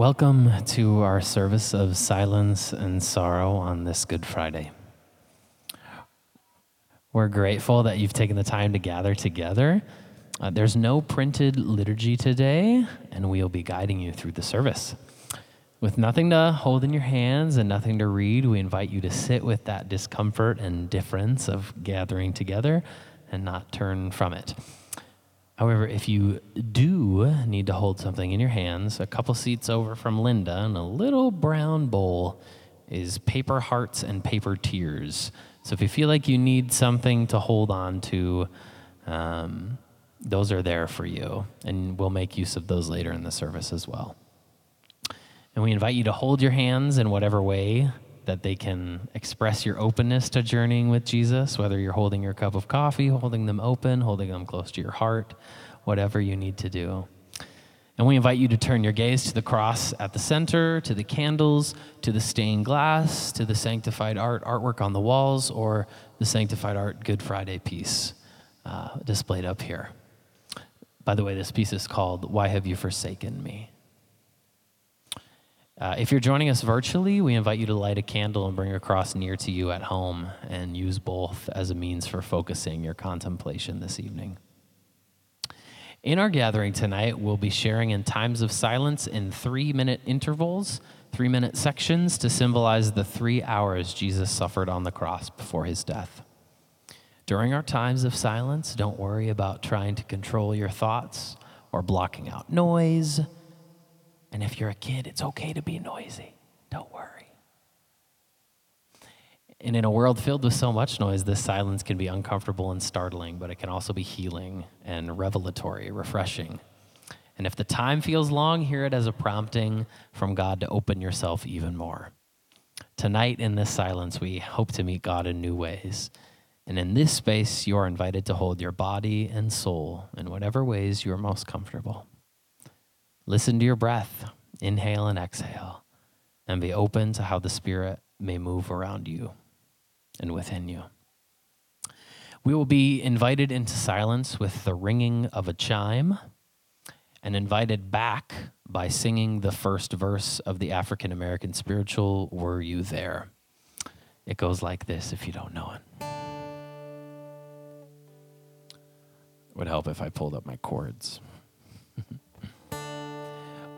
Welcome to our service of silence and sorrow on this Good Friday. We're grateful that you've taken the time to gather together. Uh, there's no printed liturgy today, and we'll be guiding you through the service. With nothing to hold in your hands and nothing to read, we invite you to sit with that discomfort and difference of gathering together and not turn from it. However, if you do need to hold something in your hands, a couple seats over from Linda and a little brown bowl is paper hearts and paper tears. So if you feel like you need something to hold on to, um, those are there for you. And we'll make use of those later in the service as well. And we invite you to hold your hands in whatever way that they can express your openness to journeying with Jesus, whether you're holding your cup of coffee, holding them open, holding them close to your heart, whatever you need to do. And we invite you to turn your gaze to the cross at the center, to the candles, to the stained glass, to the sanctified art, artwork on the walls, or the sanctified art Good Friday piece uh, displayed up here. By the way, this piece is called Why Have You Forsaken Me? Uh, if you're joining us virtually, we invite you to light a candle and bring a cross near to you at home and use both as a means for focusing your contemplation this evening. In our gathering tonight, we'll be sharing in times of silence in three minute intervals, three minute sections to symbolize the three hours Jesus suffered on the cross before his death. During our times of silence, don't worry about trying to control your thoughts or blocking out noise. And if you're a kid, it's okay to be noisy. Don't worry. And in a world filled with so much noise, this silence can be uncomfortable and startling, but it can also be healing and revelatory, refreshing. And if the time feels long, hear it as a prompting from God to open yourself even more. Tonight, in this silence, we hope to meet God in new ways. And in this space, you are invited to hold your body and soul in whatever ways you are most comfortable. Listen to your breath, inhale and exhale, and be open to how the Spirit may move around you and within you. We will be invited into silence with the ringing of a chime and invited back by singing the first verse of the African American spiritual, Were You There? It goes like this if you don't know it. Would help if I pulled up my chords.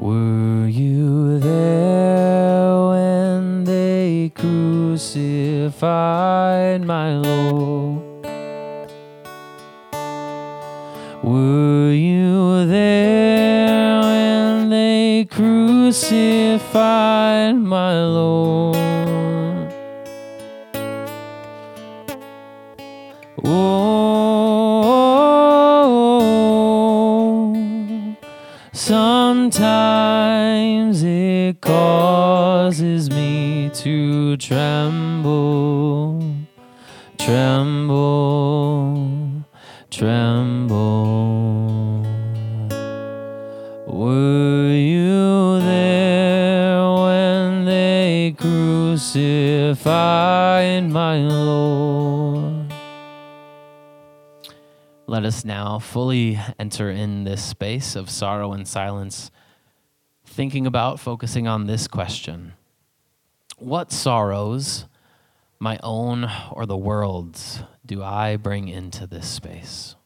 Were you there when they crucified my Lord? Were you there when they crucified my Lord? Oh, sometimes it causes me to tremble, tremble, tremble. Let us now fully enter in this space of sorrow and silence, thinking about focusing on this question What sorrows, my own or the world's, do I bring into this space?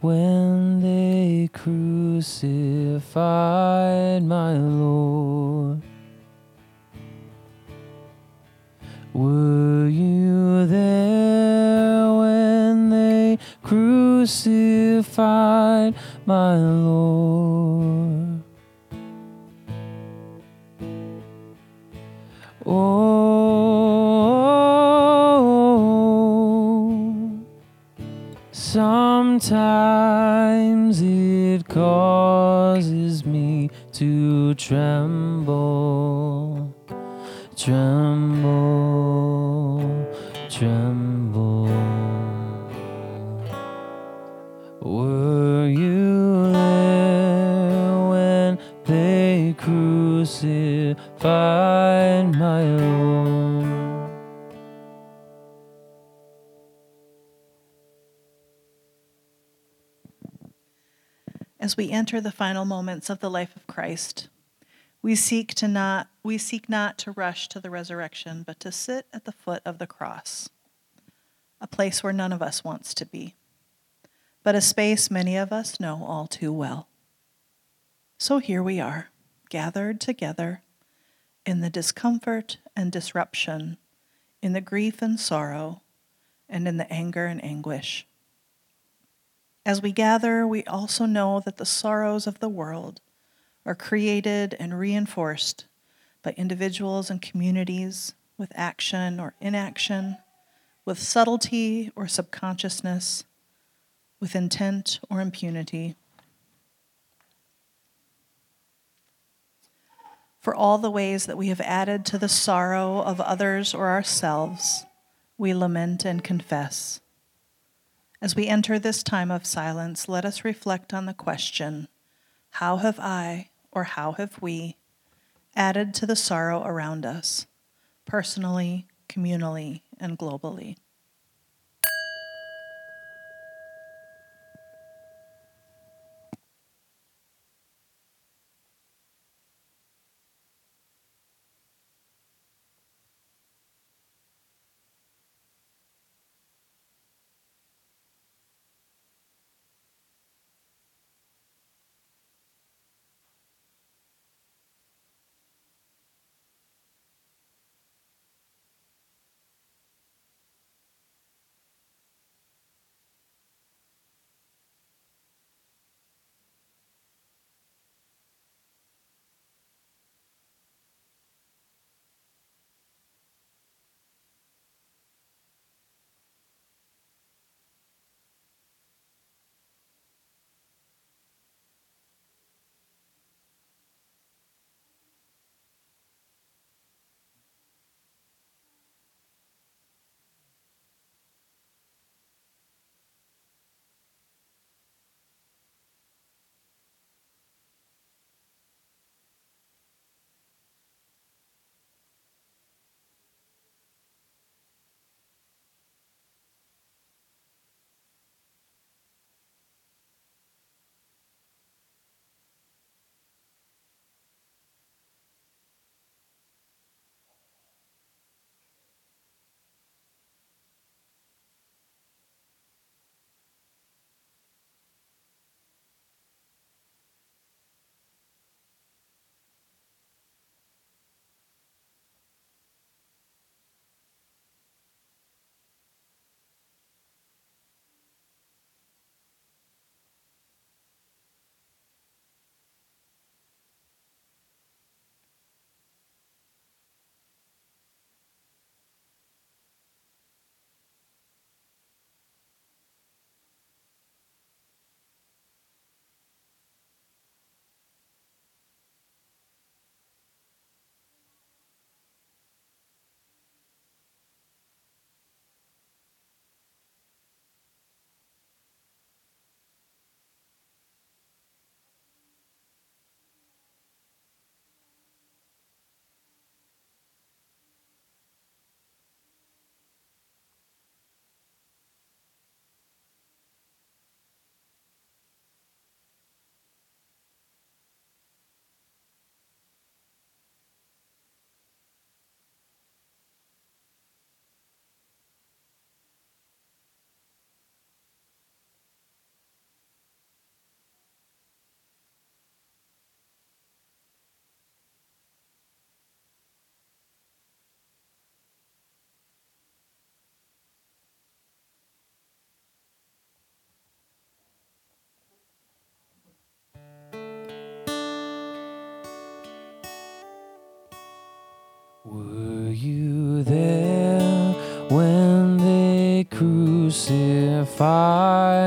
When they crucified my we enter the final moments of the life of Christ, we seek to not we seek not to rush to the resurrection, but to sit at the foot of the cross, a place where none of us wants to be, but a space many of us know all too well. So here we are, gathered together in the discomfort and disruption, in the grief and sorrow, and in the anger and anguish. As we gather, we also know that the sorrows of the world are created and reinforced by individuals and communities with action or inaction, with subtlety or subconsciousness, with intent or impunity. For all the ways that we have added to the sorrow of others or ourselves, we lament and confess. As we enter this time of silence, let us reflect on the question How have I, or how have we, added to the sorrow around us, personally, communally, and globally?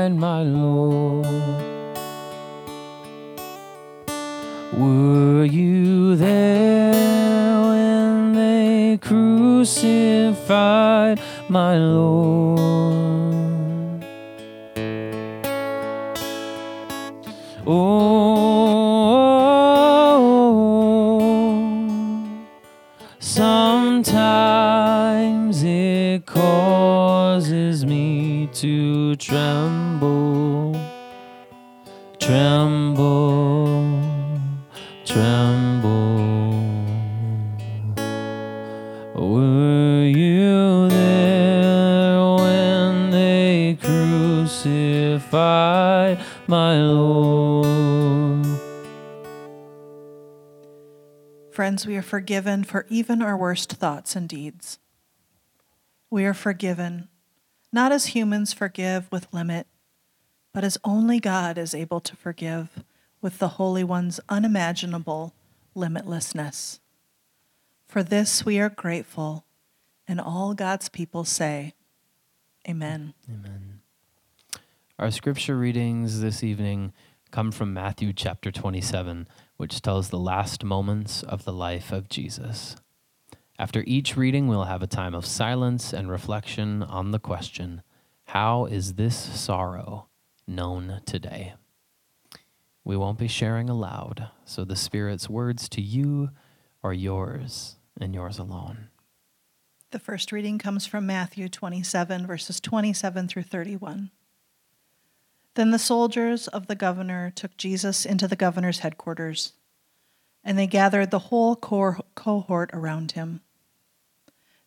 Crucified my Lord? Were you there when they crucified my Lord? Friends, we are forgiven for even our worst thoughts and deeds. We are forgiven, not as humans forgive with limit, but as only God is able to forgive with the Holy One's unimaginable limitlessness. For this we are grateful, and all God's people say, Amen. Amen. Our scripture readings this evening come from Matthew chapter 27, which tells the last moments of the life of Jesus. After each reading, we'll have a time of silence and reflection on the question How is this sorrow known today? We won't be sharing aloud, so the Spirit's words to you are yours and yours alone. The first reading comes from Matthew 27, verses 27 through 31. Then the soldiers of the governor took Jesus into the governor's headquarters, and they gathered the whole cohort around him.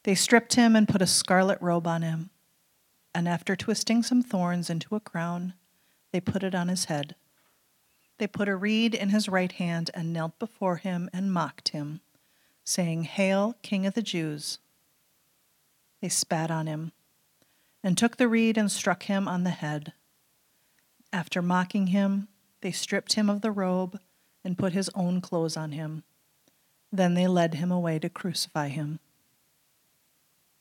They stripped him and put a scarlet robe on him, and after twisting some thorns into a crown, they put it on his head. They put a reed in his right hand and knelt before him and mocked him, saying, Hail, King of the Jews! They spat on him and took the reed and struck him on the head. After mocking him, they stripped him of the robe and put his own clothes on him. Then they led him away to crucify him.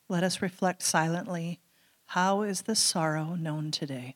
Let us reflect silently how is this sorrow known today?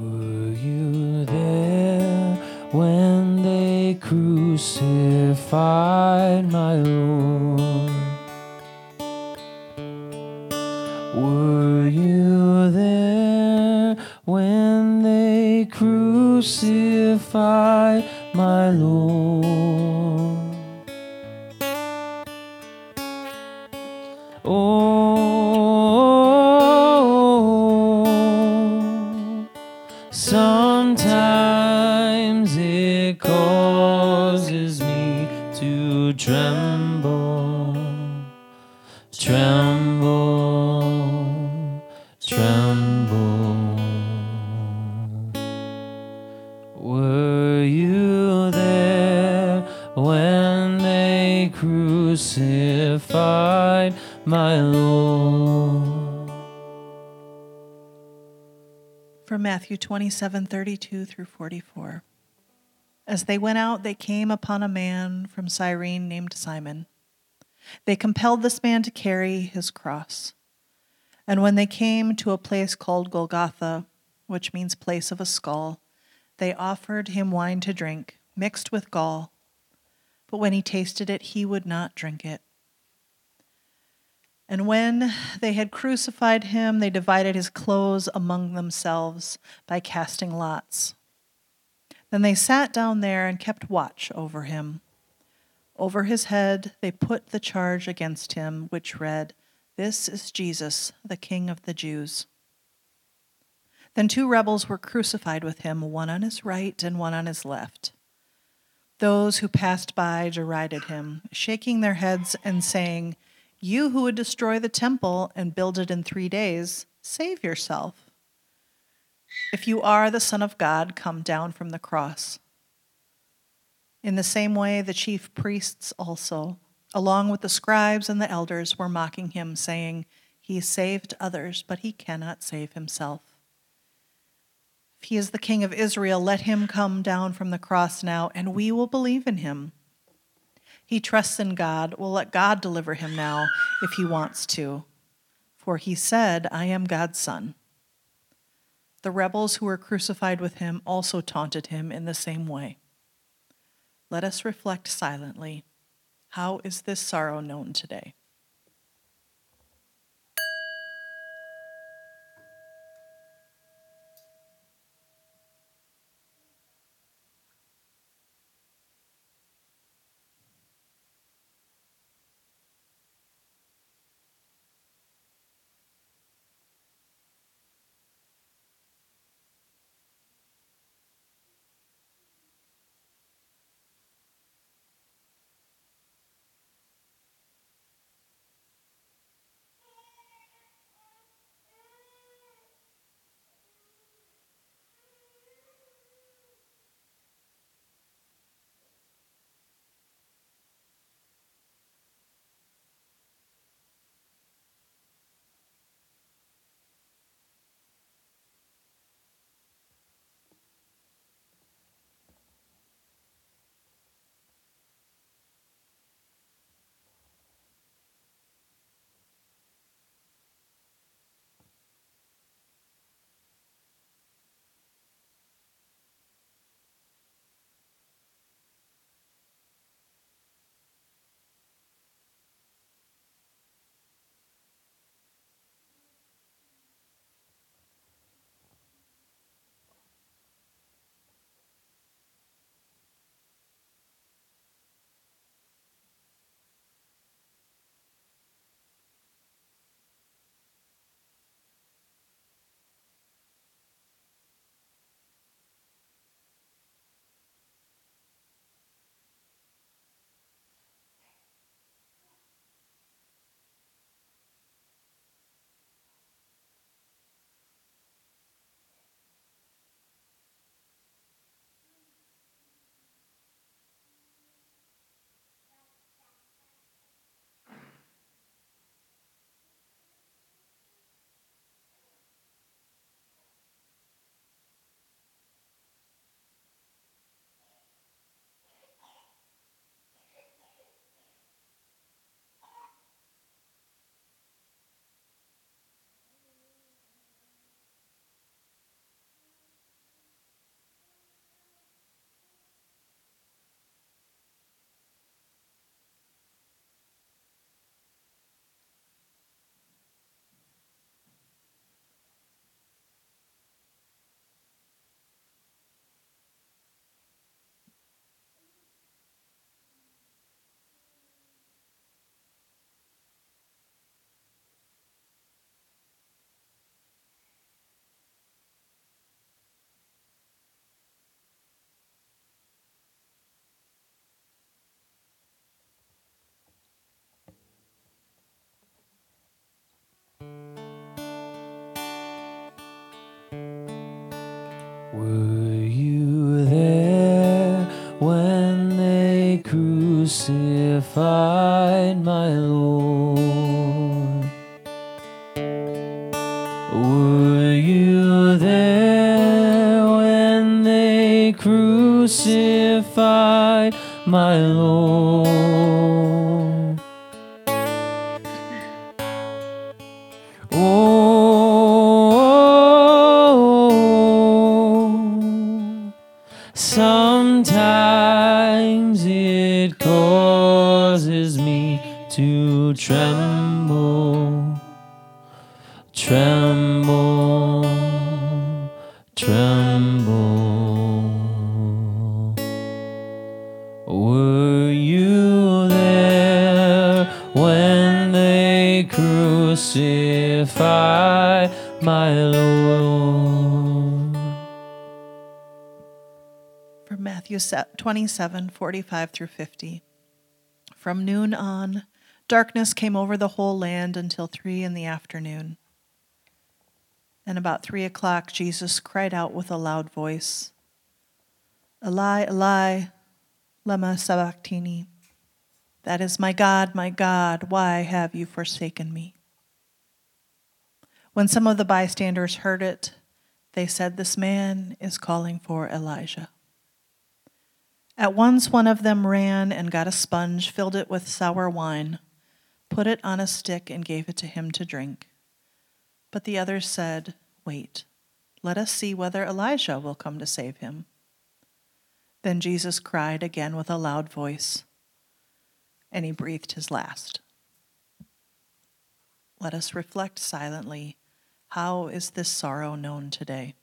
Were you there when they crucified my Lord? Matthew 27 32 through 44. As they went out, they came upon a man from Cyrene named Simon. They compelled this man to carry his cross. And when they came to a place called Golgotha, which means place of a skull, they offered him wine to drink, mixed with gall. But when he tasted it, he would not drink it. And when they had crucified him, they divided his clothes among themselves by casting lots. Then they sat down there and kept watch over him. Over his head they put the charge against him, which read, This is Jesus, the King of the Jews. Then two rebels were crucified with him, one on his right and one on his left. Those who passed by derided him, shaking their heads and saying, You who would destroy the temple and build it in three days, save yourself. If you are the Son of God, come down from the cross. In the same way, the chief priests also, along with the scribes and the elders, were mocking him, saying, He saved others, but he cannot save himself. If he is the King of Israel, let him come down from the cross now, and we will believe in him. He trusts in God. We'll let God deliver him now if he wants to. For he said, I am God's son. The rebels who were crucified with him also taunted him in the same way. Let us reflect silently. How is this sorrow known today? My Lord? From Matthew 27 45 through 50. From noon on, darkness came over the whole land until three in the afternoon. And about three o'clock, Jesus cried out with a loud voice, Eli, Eli, lema sabachthani. That is, my God, my God, why have you forsaken me? When some of the bystanders heard it, they said, This man is calling for Elijah. At once one of them ran and got a sponge, filled it with sour wine, put it on a stick, and gave it to him to drink. But the others said, Wait, let us see whether Elijah will come to save him. Then Jesus cried again with a loud voice, and he breathed his last. Let us reflect silently how is this sorrow known today?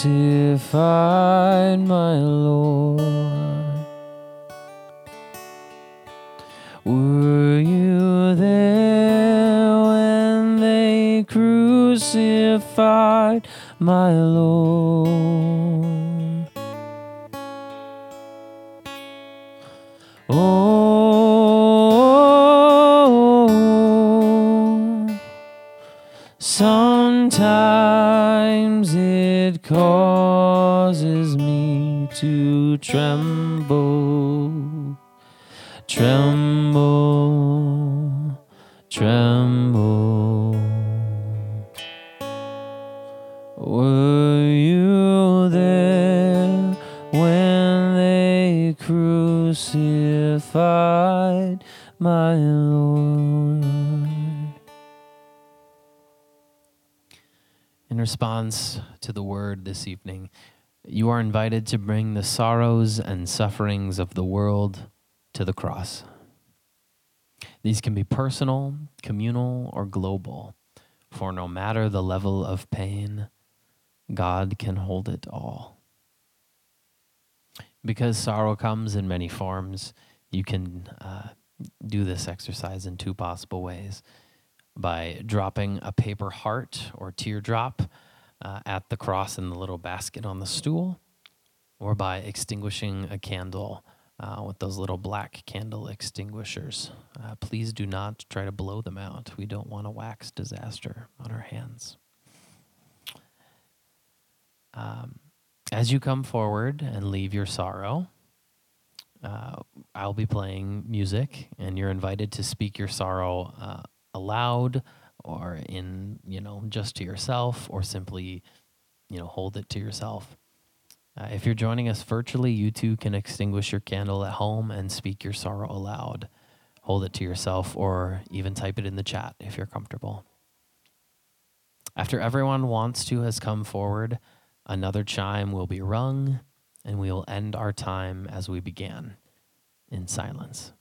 Crucified, my Lord. Were you there when they crucified my Lord? Response to the word this evening, you are invited to bring the sorrows and sufferings of the world to the cross. These can be personal, communal, or global, for no matter the level of pain, God can hold it all. Because sorrow comes in many forms, you can uh, do this exercise in two possible ways by dropping a paper heart or teardrop uh, at the cross in the little basket on the stool, or by extinguishing a candle uh, with those little black candle extinguishers. Uh, please do not try to blow them out. We don't want a wax disaster on our hands. Um, as you come forward and leave your sorrow, uh, I'll be playing music, and you're invited to speak your sorrow uh, aloud or in, you know, just to yourself or simply, you know, hold it to yourself. Uh, if you're joining us virtually, you too can extinguish your candle at home and speak your sorrow aloud. Hold it to yourself or even type it in the chat if you're comfortable. After everyone wants to has come forward, another chime will be rung and we will end our time as we began in silence.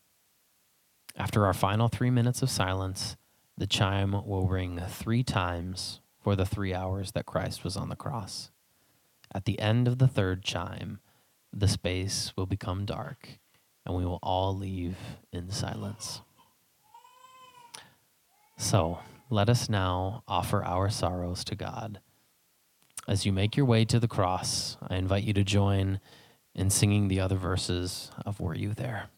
After our final three minutes of silence, the chime will ring three times for the three hours that Christ was on the cross. At the end of the third chime, the space will become dark and we will all leave in silence. So let us now offer our sorrows to God. As you make your way to the cross, I invite you to join in singing the other verses of Were You There?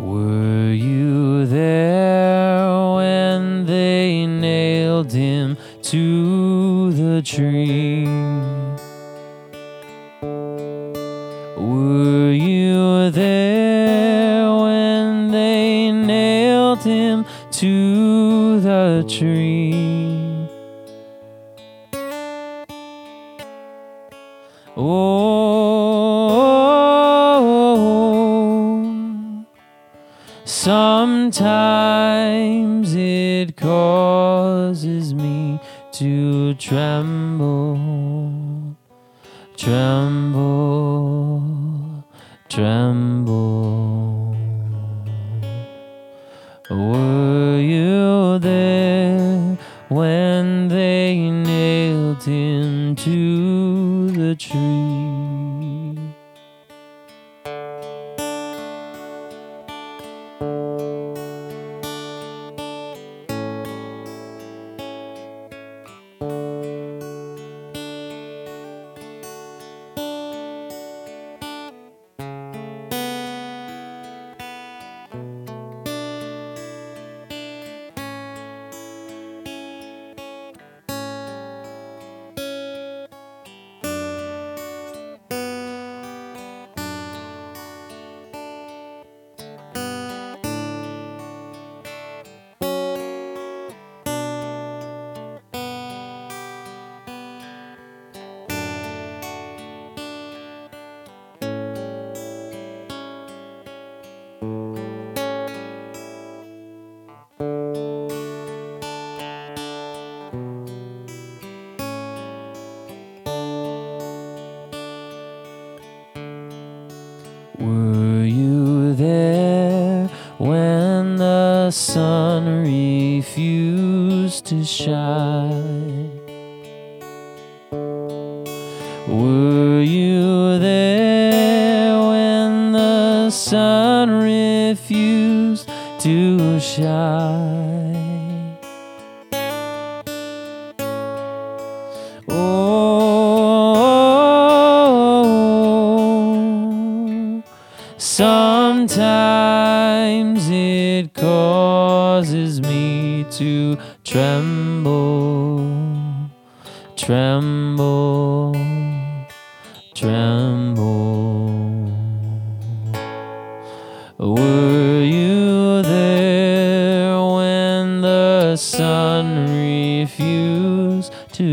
Were you there when they nailed him to the tree? Were you there when they nailed him to the tree? Sometimes it causes me to tremble, tremble, tremble. Were you there when Were you there when the sun refused to shine? Oh, sometimes it causes me to tremble, tremble,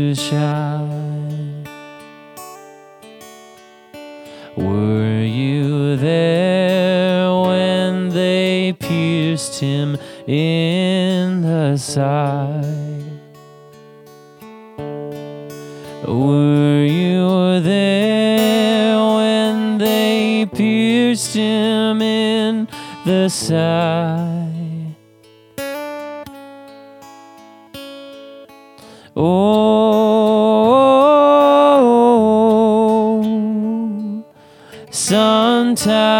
refused to shine? Were you there when they pierced him in the side? Were you there when they pierced him in the side? Oh, sometimes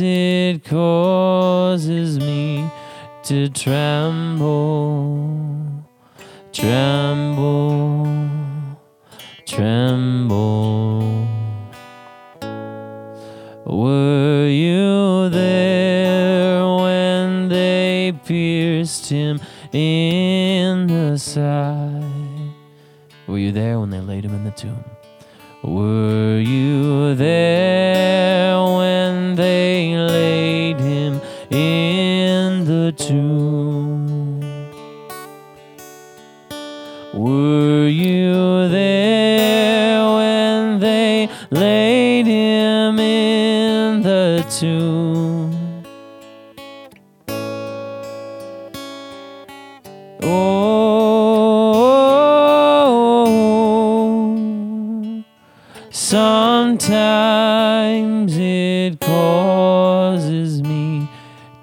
it causes me to tremble, tremble, tremble. Were you there when they pierced him in the side? Were you there when they laid him in the tomb? Were you there when they laid him in the tomb? Were you there when they laid him in the tomb?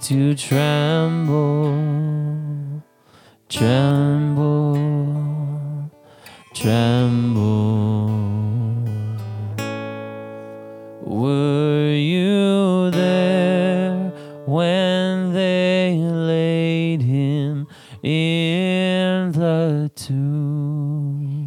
To tremble, tremble, tremble. Were you there when they laid him in the tomb?